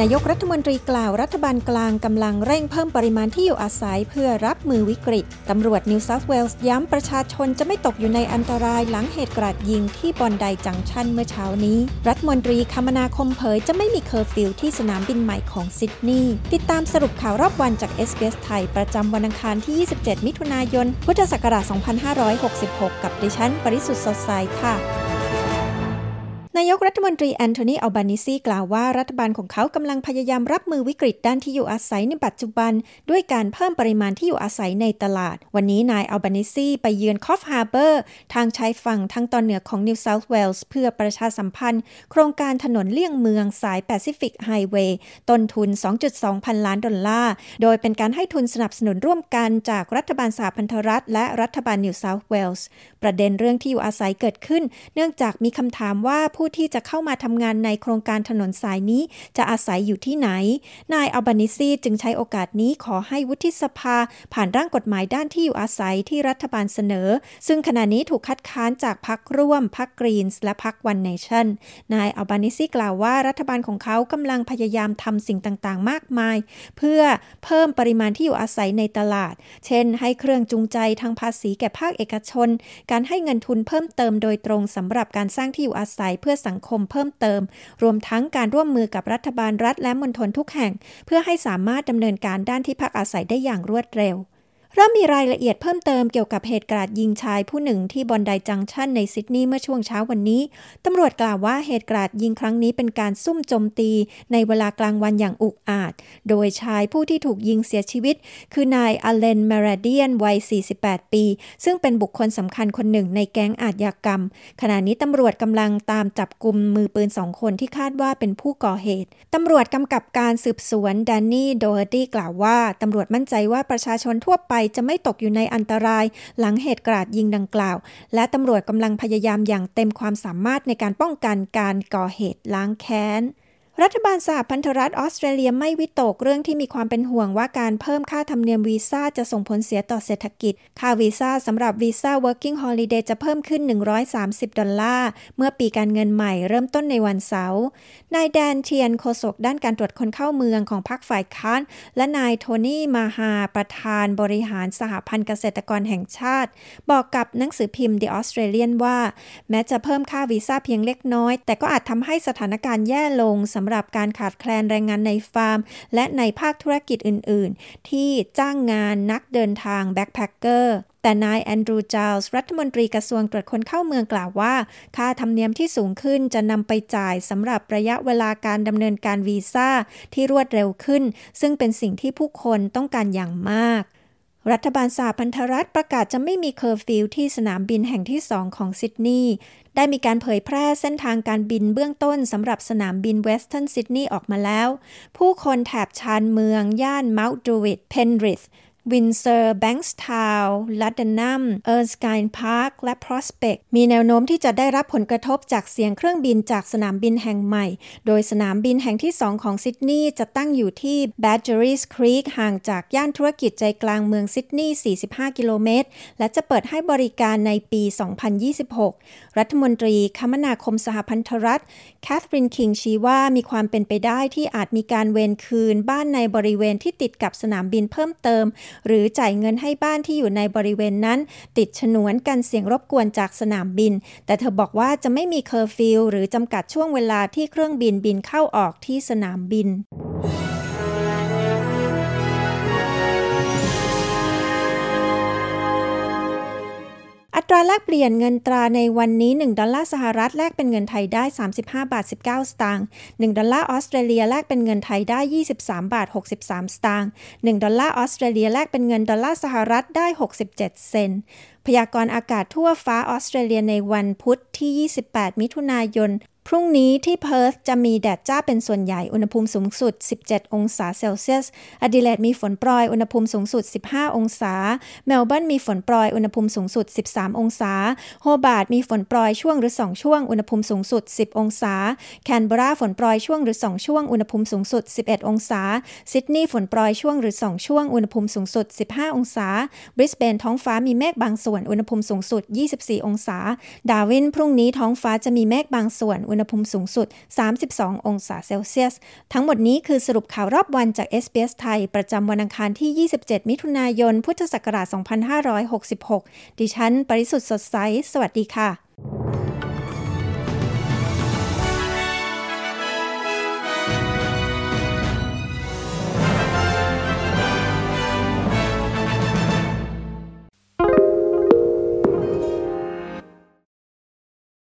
นายกรัฐมนตรีกล่าวรัฐบาลกลางกำลังเร่งเพิ่มปริมาณที่อยู่อาศัยเพื่อรับมือวิกฤต ตำรวจนิวเซาท์เวลส์ย้ำประชาชนจะไม่ตกอยู่ในอันตรายหลังเหตุกราดยิงที่บอนไดจังชันเมื่อเช้านี้ รัฐมนตรีคมนาคมเผยจะไม่มีเคอร์ฟิวที่สนามบินใหม่ของซิดนีย์ ติดตามสรุปข่าวรอบวันจาก s อ s ไทยประจำวันอังคารที่ 27 มิถุนายน พุทธศักราช 2566 กับดิฉัน ปริสุทธ์สดใสค่ะ นายกรัฐมนตรีแอนโทนีอัลบานิซีกล่าวว่ารัฐบาลของเขากำลังพยายามรับมือวิกฤตด้านที่อยู่อาศัยในปัจจุบัน ด้วยการเพิ่มปริมาณที่อยู่อาศัยในตลาด วันนี้นายอัลบานิซีไปเยือนคอฟฮาร์เบอร์ทางชายฝั่งทางตอนเหนือของนิวเซาท์เวลส์เพื่อประชาสัมพันธ์ โครงการถนนเลี่ยงเมืองสายแปซิฟิกไฮเวย์ต้นทุน 2.2 พันล้านดอลลาร์ โดยเป็นการให้ทุนสนับสนุนร่วมกันจากรัฐบาลสหพันธรัฐ และรัฐบาลนิวเซาท์เวลส์ประเด็นเรื่องที่อยู่อาศัยเกิดขึ้น เนื่องจากมีคำถามว่าผู้ที่จะเข้ามาทำงานในโครงการถนนสายนี้จะอาศัยอยู่ที่ไหน นายอัลบานิซีจึงใช้โอกาสนี้ขอให้วุฒิสภา ผ่านร่างกฎหมายด้านที่อยู่อาศัยที่รัฐบาลเสนอ ซึ่งขณะนี้ถูกคัดค้านจากพรรคร่วมพรรคกรีนส์และพรรควันเนชั่นนายอัลบานิซีกล่าวว่ารัฐบาลของเขากำลังพยายามทำสิ่งต่างๆ มากมาย เพื่อเพิ่มปริมาณที่อยู่อาศัยในตลาด เช่น ให้เครื่องจูงใจทางภาษีแก่ภาคเอกชน การให้เงินทุนเพิ่มเติมโดยตรงสำหรับการสร้างที่อยู่อาศัยเพื่อสังคมเพิ่มเติม รวมทั้งการร่วมมือกับรัฐบาลรัฐและมณฑลทุกแห่ง เพื่อให้สามารถดำเนินการด้านที่พักอาศัยได้อย่างรวดเร็ว เริ่มมีรายละเอียดเพิ่มเติมเกี่ยวกับเหตุการาดยิงชายผู้หนึ่งที่บอนไดจังชันในซิดนีย์เมื่อช่วงเช้าวันนี้ ตำรวจกล่าวว่าเหตุการาดยิงครั้งนี้เป็นการซุ่มโจมตีในเวลากลางวันอย่างอุกอาจ โดยชายผู้ที่ถูกยิงเสียชีวิต คือนายอเลนเมราเดียนวัย 48 ปี ซึ่งเป็นบุคคลสำคัญคนหนึ่งในแก๊งอาชญากรรม ขณะนี้ตำรวจกำลังตามจับกลุ่มมือปืนสองคนที่คาดว่าเป็นผู้ก่อเหตุตำรวจกำกับการสืบสวนแดนนี่โดเฮตี้กล่าวว่าตำรวจมั่นใจว่าประชาชนทั่วไปจะไม่ตกอยู่ในอันตราย หลังเหตุกราดยิงดังกล่าว และตำรวจกำลังพยายามอย่างเต็มความสามารถในการป้องกันการก่อเหตุล้างแค้น รัฐบาลสหพันธรัฐออสเตรเลียไม่วิตกเรื่องที่มีความเป็นห่วงว่าการเพิ่มค่าธรรมเนียมวีซ่าจะส่งผลเสียต่อเศรษฐกิจ ค่าวีซ่าสำหรับวีซ่า working holiday จะเพิ่มขึ้น 130 ดอลลาร์ เมื่อปีการเงินใหม่เริ่มต้นในวันเสาร์ นายแดนเทียนโฆษกด้านการตรวจคนเข้าเมืองของพรรคฝ่ายค้าน และนายโทนี่มาฮาประธานบริหารสหพันธ์เกษตรกรแห่งชาติ บอกกับหนังสือพิมพ์ The Australian ว่า แม้จะเพิ่มค่าวีซ่าเพียงเล็กน้อย แต่ก็อาจทำให้สถานการณ์แย่ลงสำหรับการขาดแคลนแรงงานในฟาร์ม และในภาคธุรกิจอื่น ๆ ที่จ้างงานนักเดินทาง backpacker แต่นายแอนดรูจาลส์รัฐมนตรีกระทรวงตรวจคนเข้าเมืองกล่าวว่า ค่าธรรมเนียมที่สูงขึ้นจะนำไปจ่ายสำหรับระยะเวลาการดำเนินการวีซ่าที่รวดเร็วขึ้น ซึ่งเป็นสิ่งที่ผู้คนต้องการอย่างมาก รัฐบาลสหพันธรัฐประกาศจะไม่มีเคอร์ฟิวที่สนามบินแห่งที่สองของซิดนีย์ได้มีการเผยแพร่เส้นทางการบินเบื้องต้นสำหรับสนามบินเวสเทิร์นซิดนีย์ออกมาแล้ว ผู้คนแถบชานเมือง ย่านเมาท์ดรูอิตต์ เพนริธ วินเซอร์แบงส์ทาวน์ลัดเดนแฮมเอิร์สกายพาร์คและพรอสเปกต์มีแนวโน้มที่จะได้รับผลกระทบจากเสียงเครื่องบินจากสนามบินแห่งใหม่ โดยสนามบินแห่งที่สองของซิดนีย์จะตั้งอยู่ที่แบดเจอรีสครีกห่างจากย่านธุรกิจใจกลางเมืองซิดนีย์ 45 กิโลเมตร และจะเปิดให้บริการในปี 2026 รัฐมนตรีคมนาคมสหพันธรัฐแคทรินคิงชี้ว่ามีความเป็นไปได้ที่อาจมีการเวนคืนบ้านในบริเวณที่ติดกับสนามบินเพิ่มเติมหรือจ่ายเงินให้บ้านที่อยู่ในบริเวณนั้น ติดฉนวนกันเสียงรบกวนจากสนามบิน แต่เธอบอกว่าจะไม่มีเคอร์ฟิวหรือจำกัดช่วงเวลาที่เครื่องบินบินเข้าออกที่สนามบิน อัตราแลกเปลี่ยนเงินตราในวันนี้ 1 ดอลลาร์สหรัฐแลกเป็นเงินไทยได้ 35 บาท 19 สตางค์ 1 ดอลลาร์ออสเตรเลียแลกเป็นเงินไทยได้ 23 บาท 63 สตางค์ 1 ดอลลาร์ออสเตรเลียแลกเป็นเงินดอลลาร์สหรัฐได้ 67 เซนต์ พยากรณ์อากาศทั่วฟ้าออสเตรเลียในวันพุธที่ 28 มิถุนายน พรุ่งนี้ที่เพิร์ธจะมีแดดจ้าเป็นส่วนใหญ่ อุณหภูมิสูงสุด 17 องศาเซลเซียส อดิเลดมีฝนโปรย อุณหภูมิสูงสุด 15 องศา เมลเบิร์นมีฝนโปรย อุณหภูมิสูงสุด 13 องศา โฮบาร์ตมีฝนโปรยช่วงหรือ 2 ช่วง อุณหภูมิสูงสุด 10 องศา แคนเบราฝนโปรยช่วงหรือ 2 ช่วง อุณหภูมิสูงสุด 11 องศา ซิดนีย์ฝนโปรยช่วงหรือ 2 ช่วง อุณหภูมิสูงสุด 15 องศา บริสเบนท้องฟ้ามีเมฆบางส่วน อุณหภูมิสูงสุด 24 องศา ดาร์วินพรุ่งนี้ท้องฟ้าจะมีเมฆบางส่วนอุอุณหภูมิสูงสุด 32 องศาเซลเซียส ทั้งหมดนี้คือสรุปข่าวรอบวันจาก s อ s ไทย ประจำวันอังคารที่ 27 มิถุนายน พุทธศักราช 2566 ดิฉัน ปริสุทธ์สดใส สวัสดีค่ะ